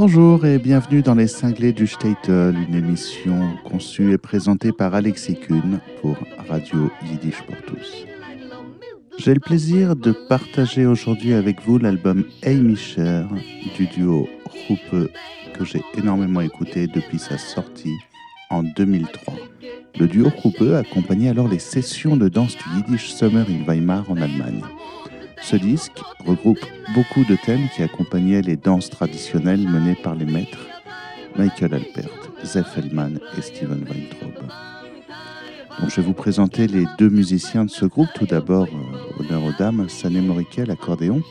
Bonjour et bienvenue dans Les Cinglés du Statel, une émission conçue et présentée par Alexis Kuhn pour Radio Yiddish pour tous. J'ai le plaisir de partager aujourd'hui avec vous l'album Hey Micher du duo Roupe que j'ai énormément écouté depuis sa sortie en 2003. Le duo Roupe accompagnait alors les sessions de danse du Yiddish Summer in Weimar en Allemagne. Ce disque regroupe beaucoup de thèmes qui accompagnaient les danses traditionnelles menées par les maîtres Michael Alpert, Zef Hellman et Steven Weintraub. Donc, je vais vous présenter les deux musiciens de ce groupe. Tout d'abord, euh, honneur aux dames, Sané Morikel, accordéon,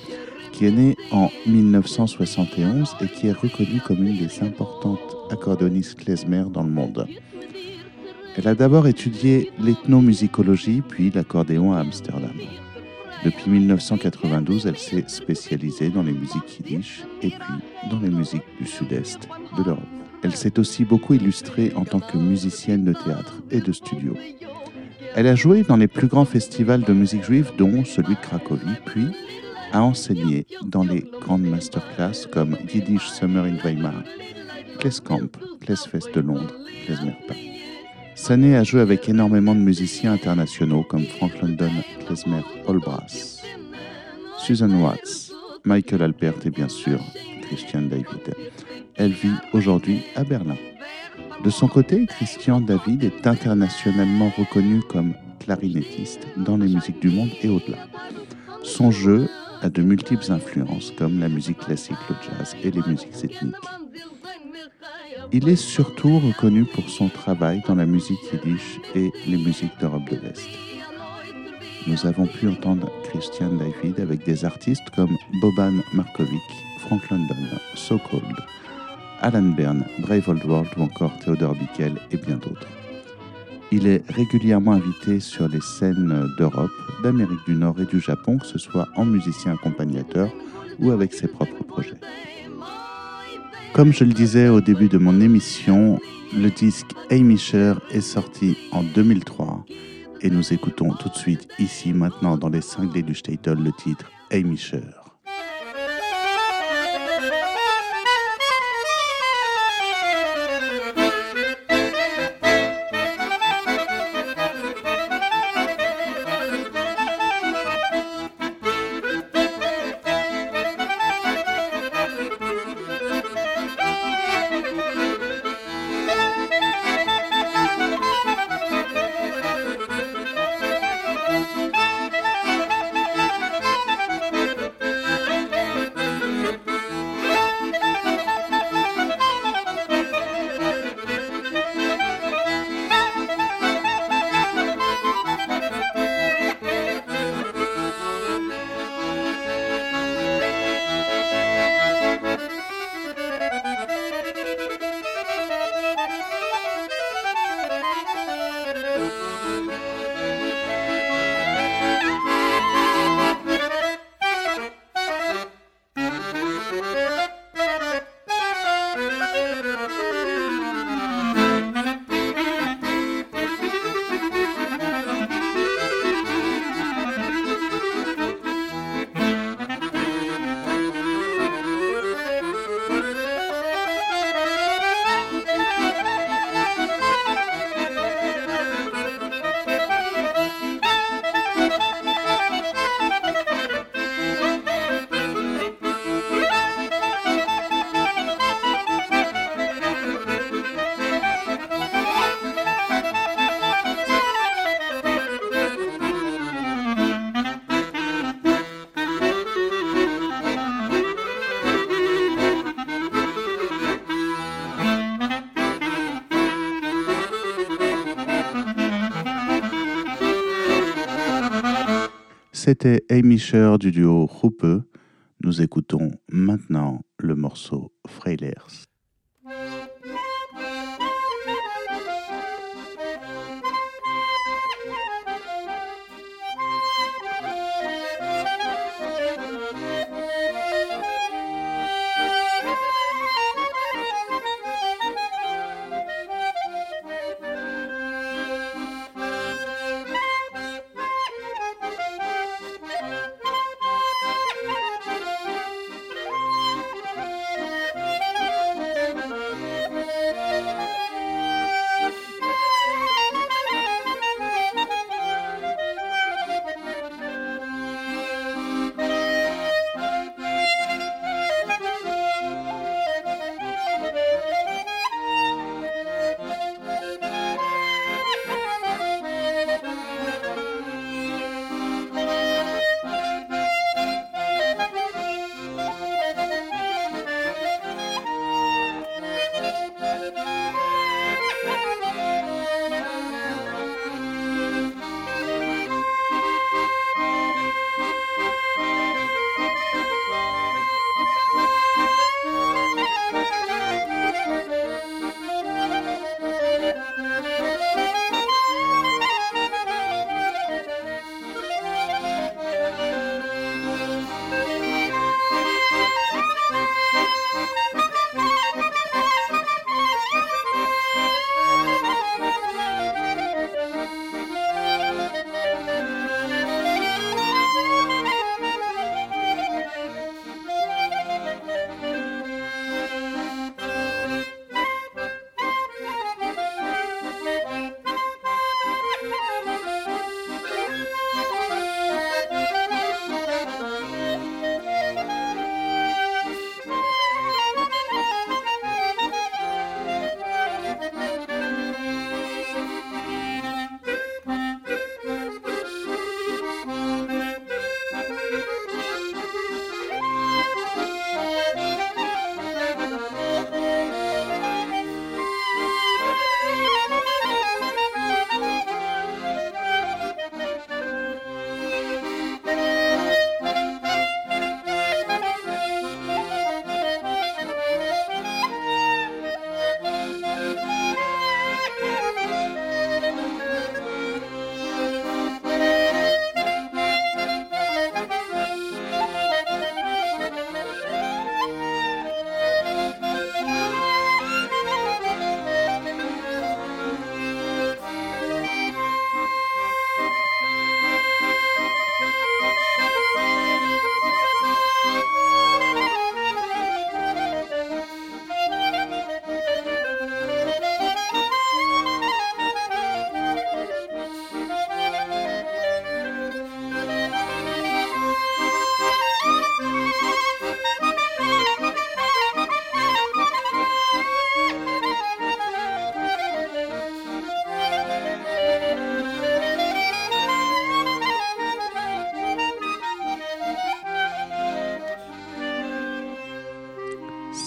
qui est né en 1971 et qui est reconnue comme une des importantes accordéonistes klezmer dans le monde. Elle a d'abord étudié l'ethnomusicologie, puis l'accordéon à Amsterdam. Depuis 1992, elle s'est spécialisée dans les musiques yiddish et puis dans les musiques du sud-est de l'Europe. Elle s'est aussi beaucoup illustrée en tant que musicienne de théâtre et de studio. Elle a joué dans les plus grands festivals de musique juive, dont celui de Cracovie, puis a enseigné dans les grandes masterclass comme Yiddish Summer in Weimar, Kleskamp, Klesfest de Londres, Klezmerpa. Sané a joué avec énormément de musiciens internationaux comme Frank London, Klezmer, Brass, Susan Watts, Michael Alpert et bien sûr Christian David. Elle vit aujourd'hui à Berlin. De son côté, Christian David est internationalement reconnu comme clarinettiste dans les musiques du monde et au-delà. Son jeu a de multiples influences comme la musique classique, le jazz et les musiques ethniques. Il est surtout reconnu pour son travail dans la musique yiddish et les musiques d'Europe de l'Est. Nous avons pu entendre Christian David avec des artistes comme Boban Markovic, Frank London, So Cold, Alan Byrne, Brave Old World ou encore Theodore Bickel et bien d'autres. Il est régulièrement invité sur les scènes d'Europe, d'Amérique du Nord et du Japon, que ce soit en musicien accompagnateur ou avec ses propres projets. Comme je le disais au début de mon émission, le disque Amy Cher est sorti en 2003 et nous écoutons tout de suite ici maintenant dans les cinglés du Statel le titre Amy C'était Amy Sher du duo Ruppe. Nous écoutons maintenant le morceau Freilers.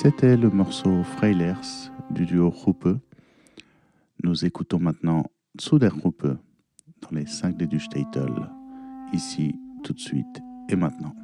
C'était le morceau Freilers du duo Ruppe. Nous écoutons maintenant Zuder Ruppe dans les 5 D du ici, tout de suite et maintenant.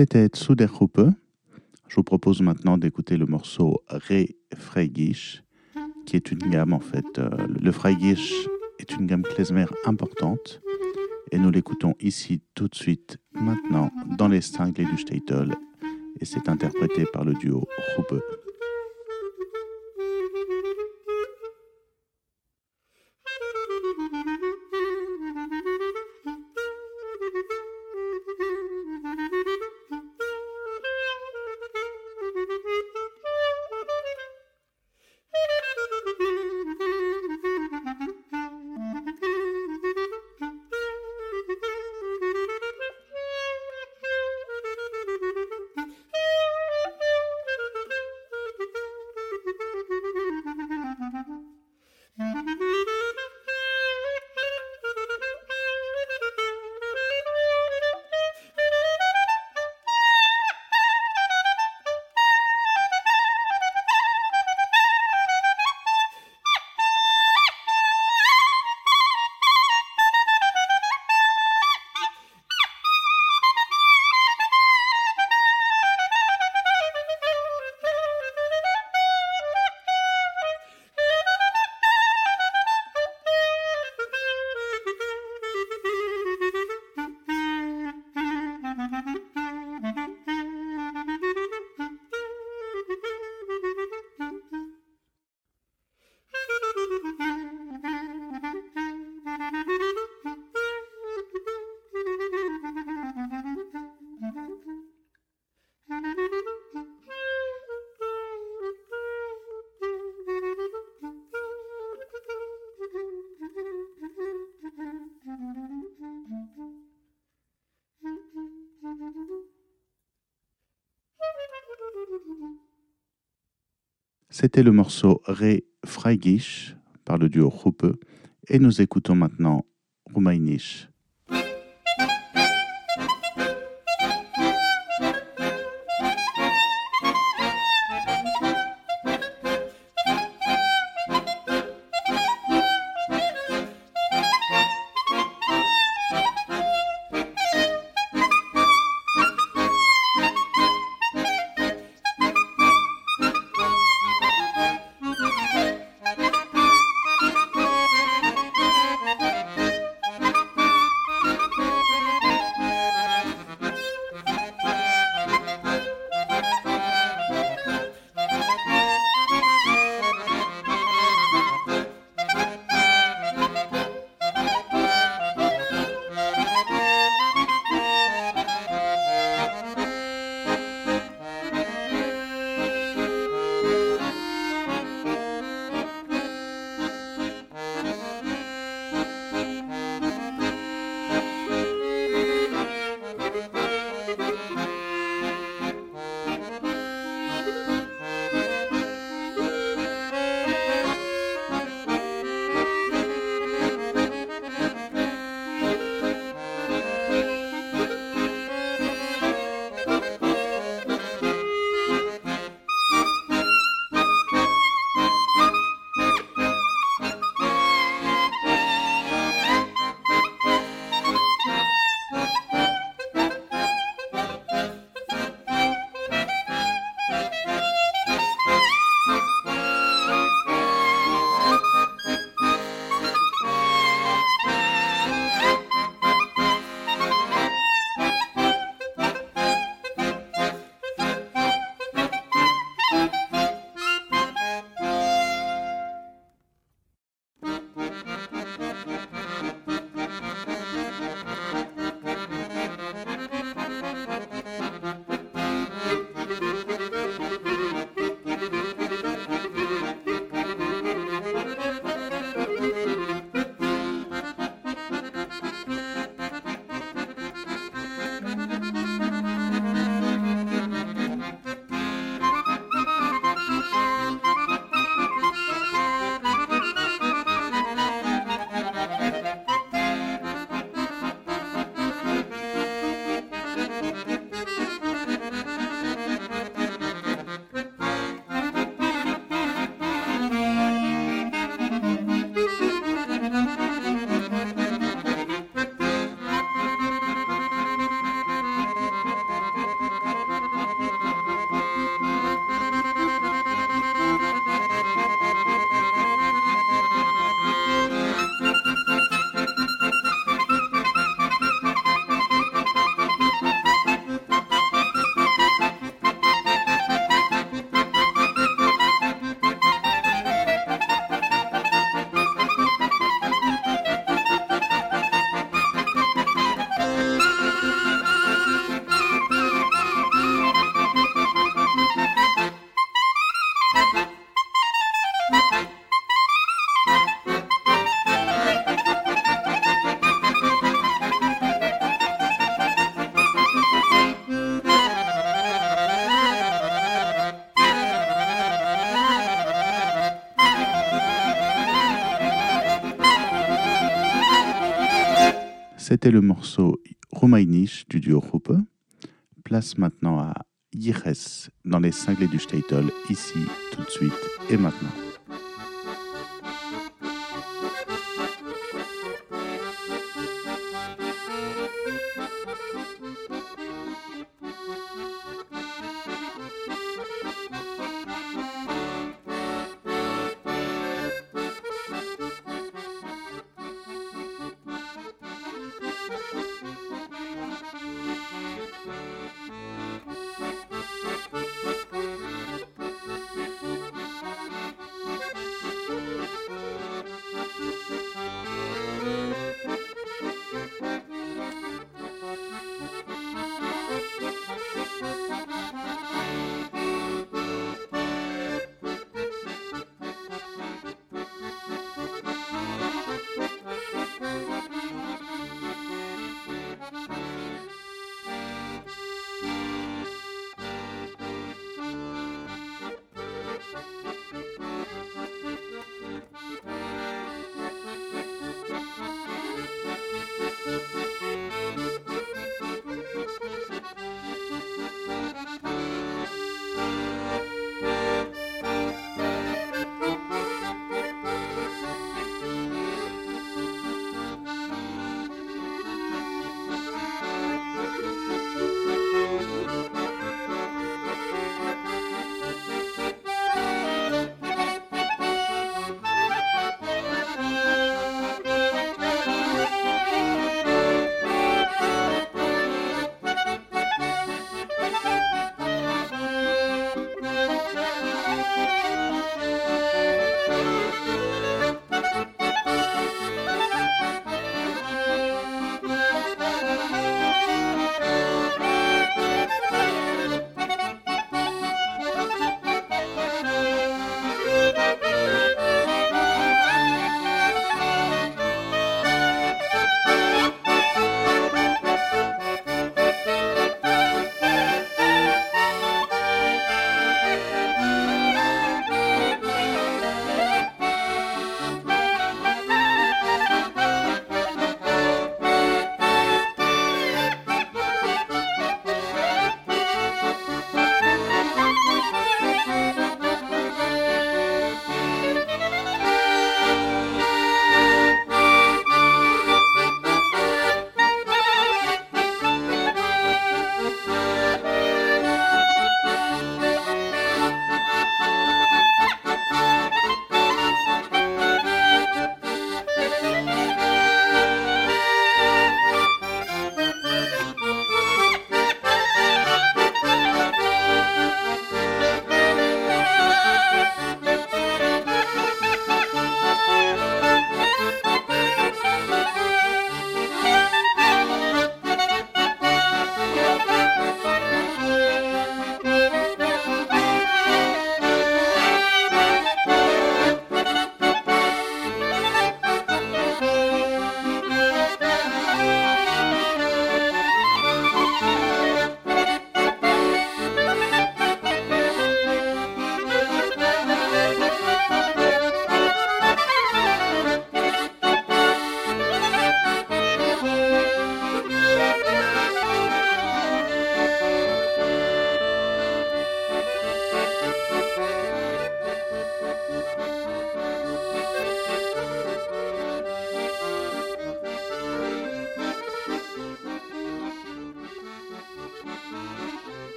C'était der Huppe. Je vous propose maintenant d'écouter le morceau Re Freigisch, qui est une gamme en fait. Euh, le Freigisch est une gamme klezmer importante et nous l'écoutons ici tout de suite, maintenant, dans les cinglés du Statel et c'est interprété par le duo Huppe. C'était le morceau Re Freigisch par le duo Huppe et nous écoutons maintenant Rumainisch. C'était le morceau Romainisch du duo Ruppe. Place maintenant à Yires dans les cinglés du Statel, ici, tout de suite et maintenant.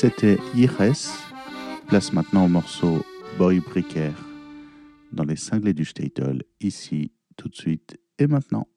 C'était Ires. Place maintenant au morceau Boy Bricker dans les cinglés du Statel, ici, tout de suite et maintenant.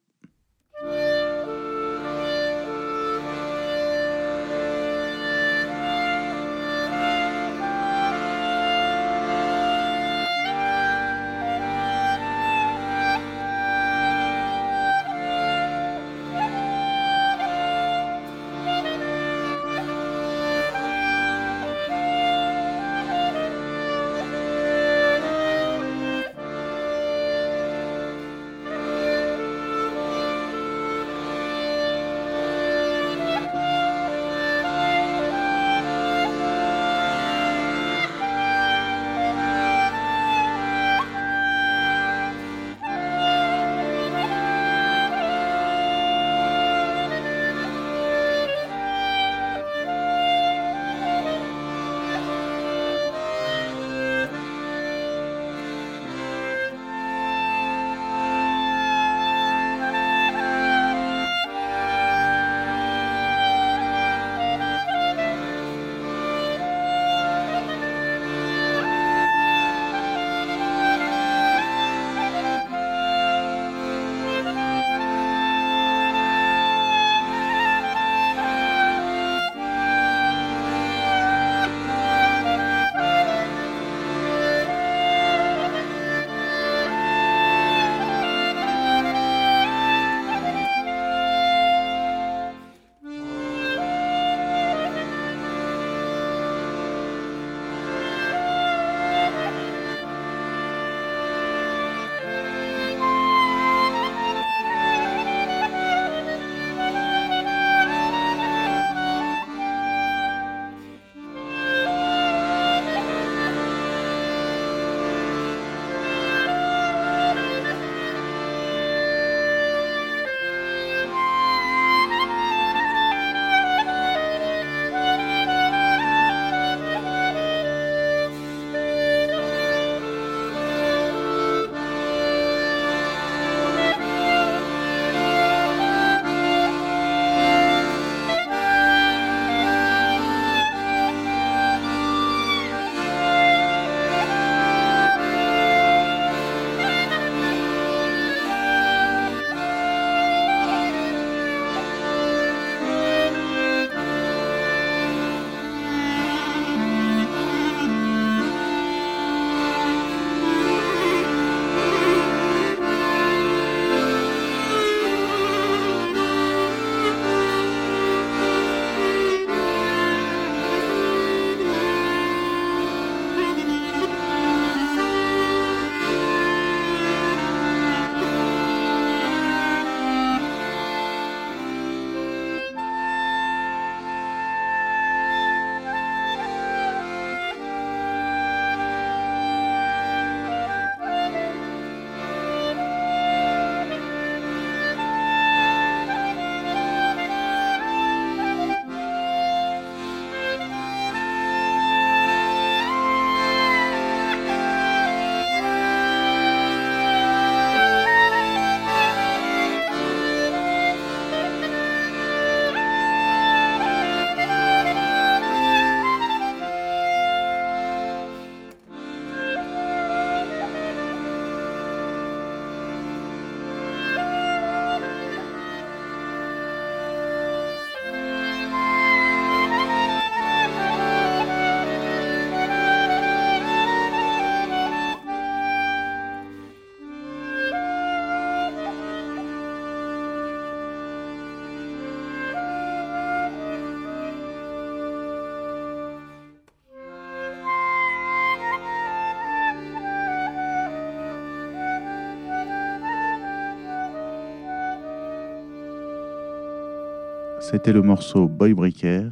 C'était le morceau Boy Breaker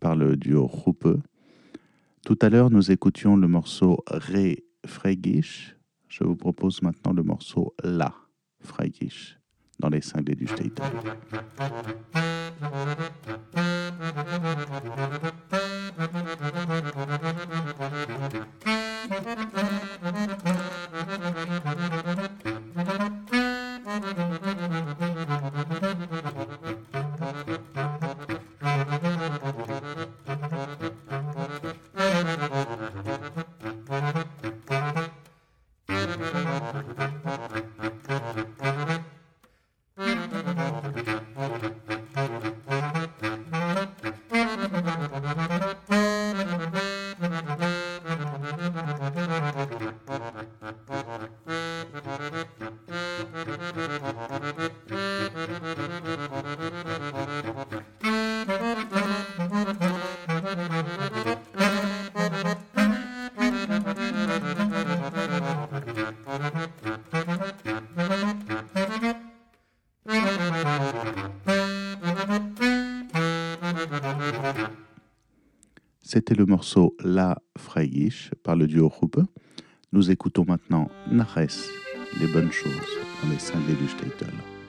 par le duo Ruppe. Tout à l'heure, nous écoutions le morceau Ré Freigisch. Je vous propose maintenant le morceau La Freigisch dans les cinglés du Stater. C'était le morceau La Freigisch par le duo Ruppe. Nous écoutons maintenant Nares, les bonnes choses, dans les cinglés du.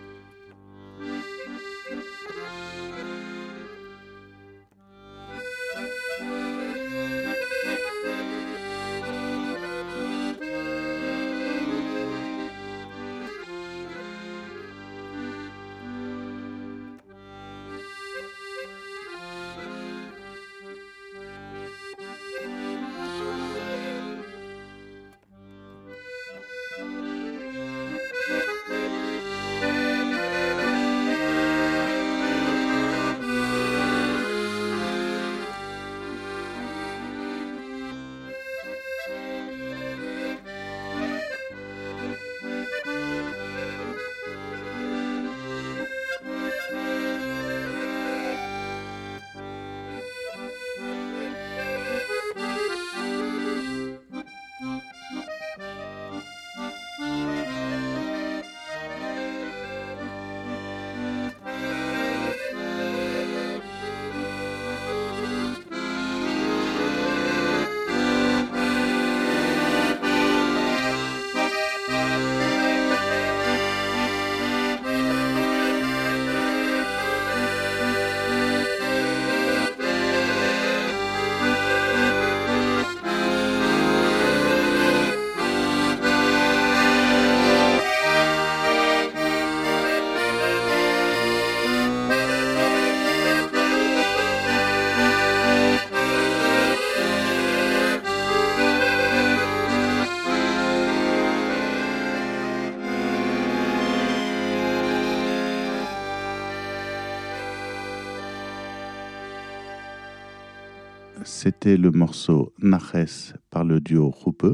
C'était le morceau Naches par le duo Ruppe.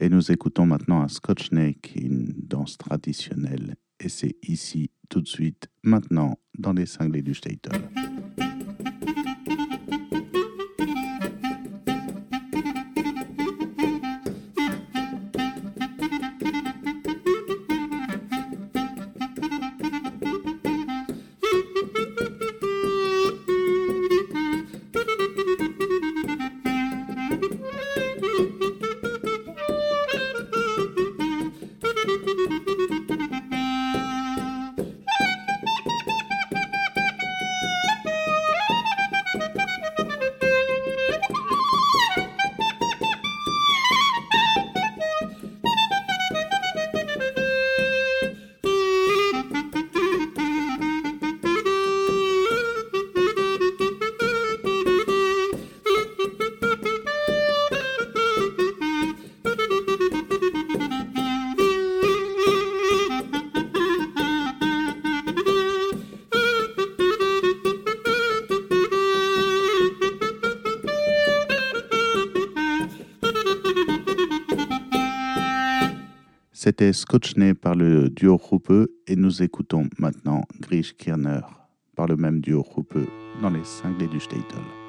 Et nous écoutons maintenant un Scotch Neck, une danse traditionnelle. Et c'est ici, tout de suite, maintenant, dans les cinglés du Statel. C'était Scotchné par le duo Ruppe et nous écoutons maintenant Grish Kirner par le même duo Ruppe dans les cinglés du Statel.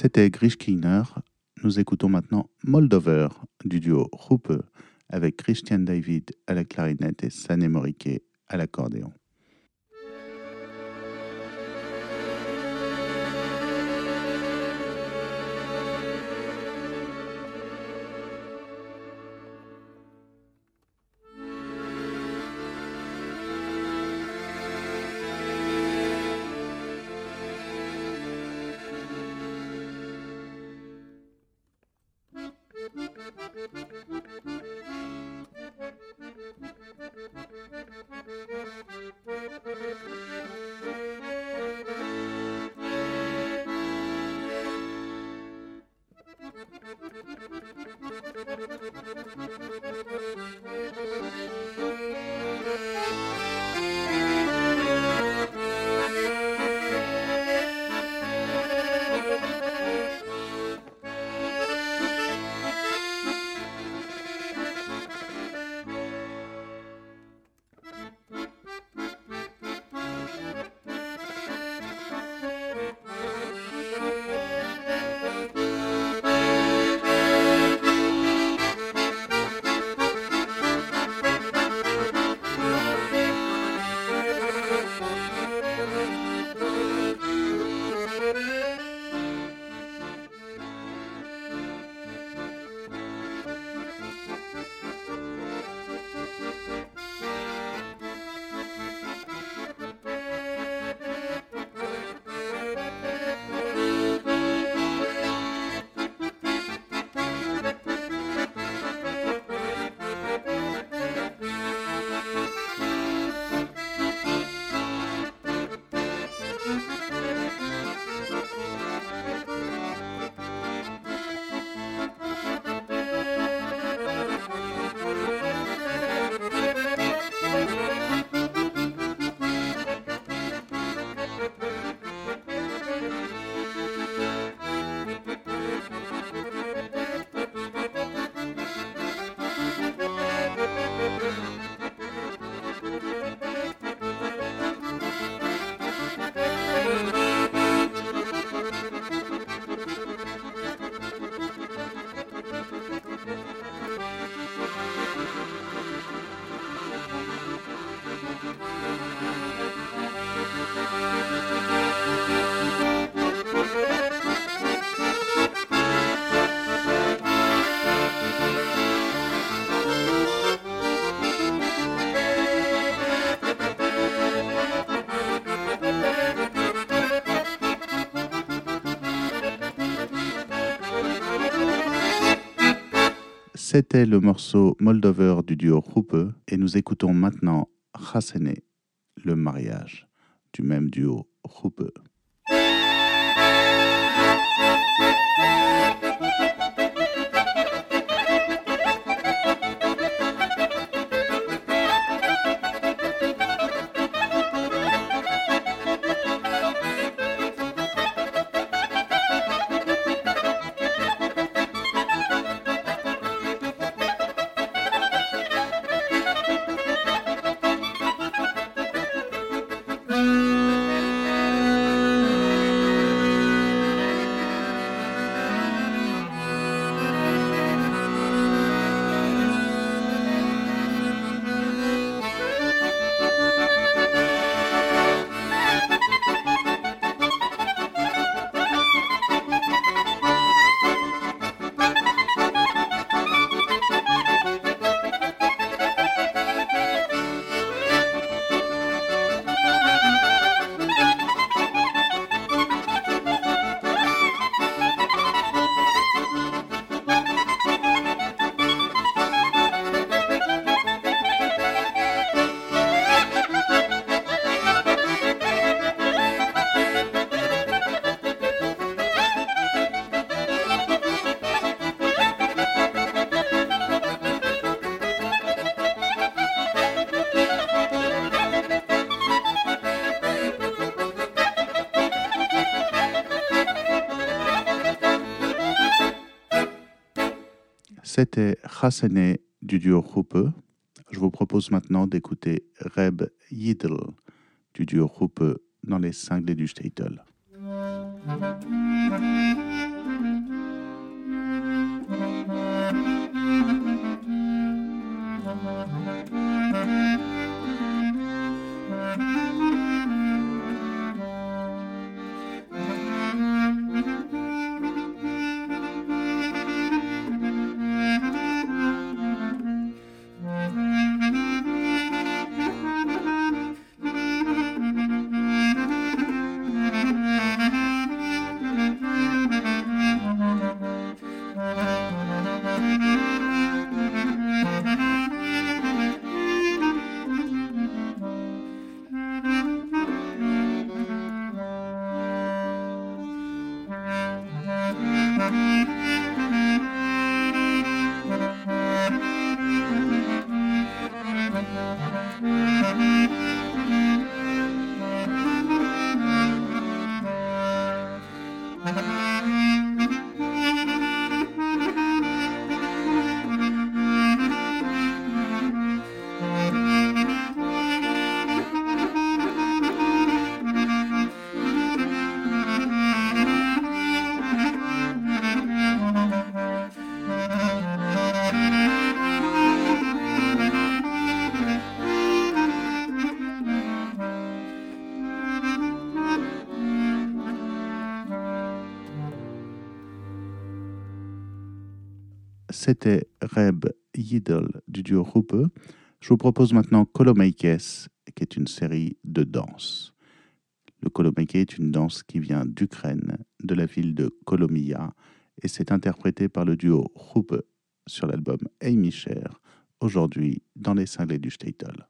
C'était Grishkiner. Nous écoutons maintenant Moldover du duo Rupe avec Christian David à la clarinette et Sané Moriquet à l'accordéon. C'était le morceau Moldover du duo Rupe et nous écoutons maintenant Hasene, le mariage du même duo Rupe. C'était Hassene du duo Rupe. Je vous propose maintenant d'écouter Reb Yidl du duo Rupe dans les cinglés du Statel. Thank. C'était Reb Yidel du duo Rupe. Je vous propose maintenant Kolomeikes, qui est une série de danses. Le Kolomeike est une danse qui vient d'Ukraine, de la ville de Kolomia, et c'est interprété par le duo Rupe sur l'album Amy Cher, aujourd'hui dans les cinglés du Statel.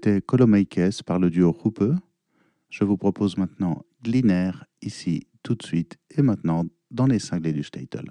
C'était Colomaikes par le duo Rupe. Je vous propose maintenant Gliner ici tout de suite et maintenant dans les cinglés du Statel.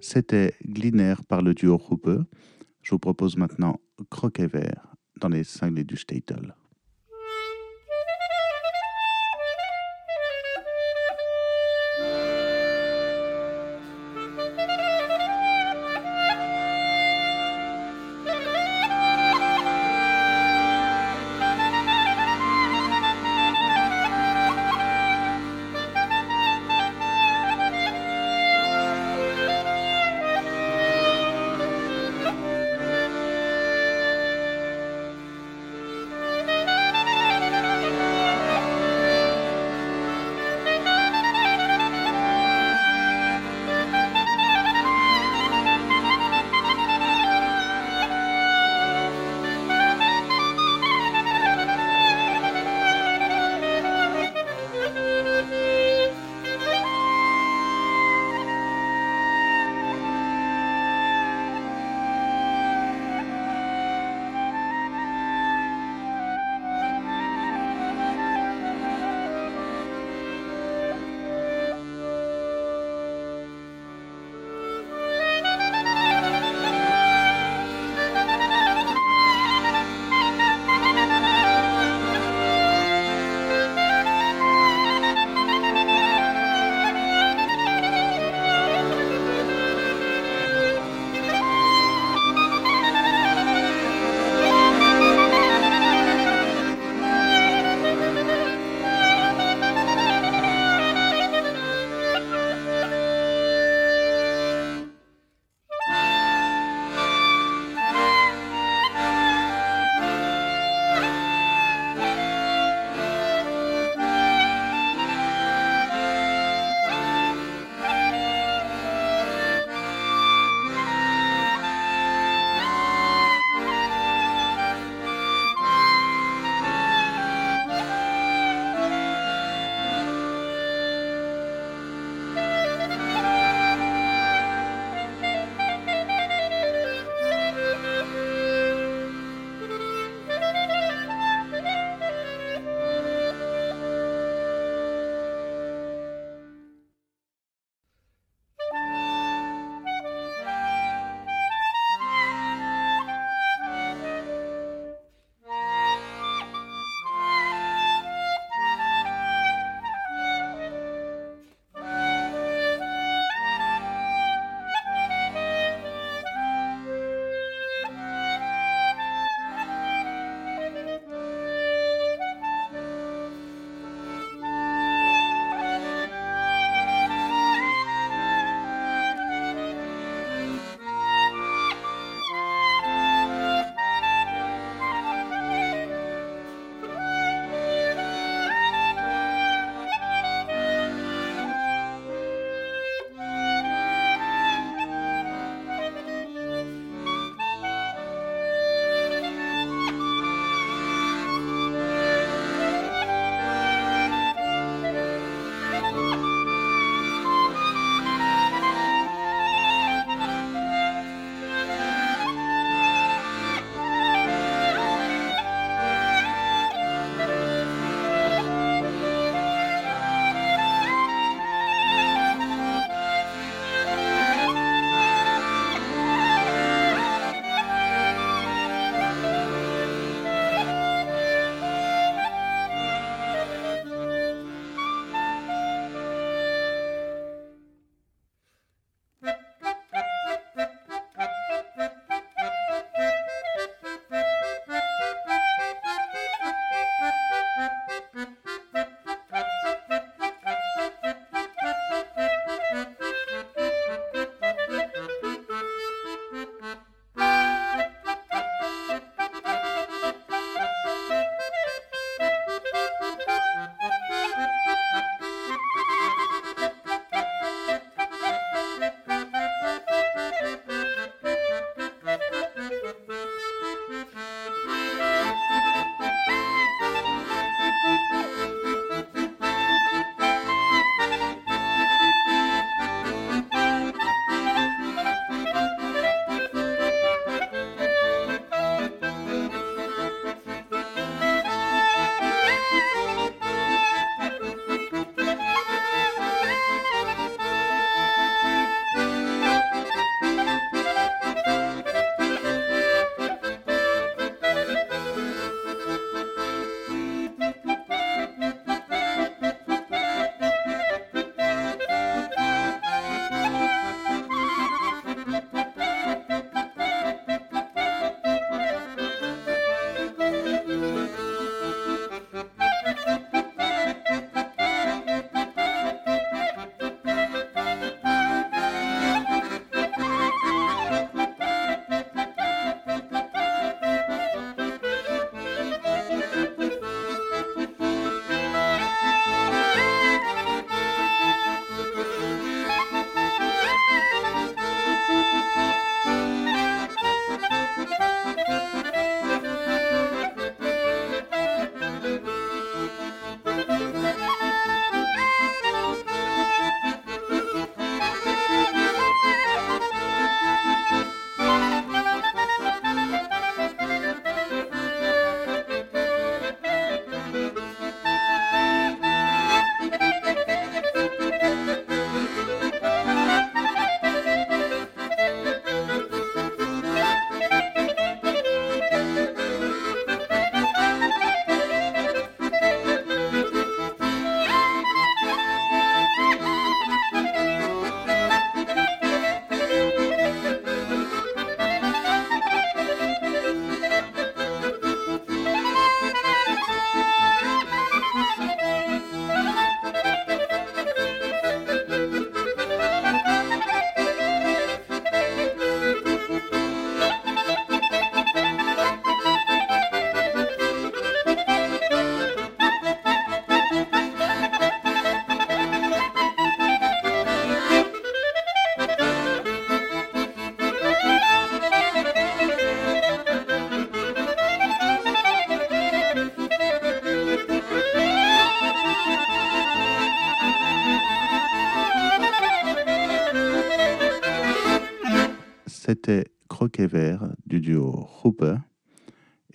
C'était Gliner par le duo Ruppe. Je vous propose maintenant Croquet Vert dans les cinglés du Statel.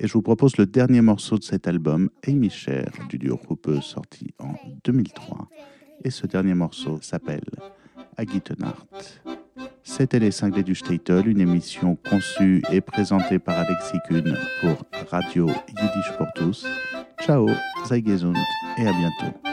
Et je vous propose le dernier morceau de cet album, Amy Cher, du duo Hooper, sorti en 2003. Et ce dernier morceau s'appelle Agitenart. C'était Les Cinglés du Statel, une émission conçue et présentée par Alexis Kuhn pour Radio Yiddish pour tous. Ciao, sei gesund et à bientôt.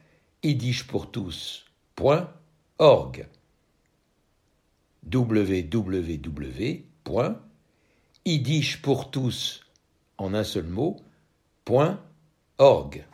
yiddishpourtous.org www.yiddishpourtous en un seul mot, .org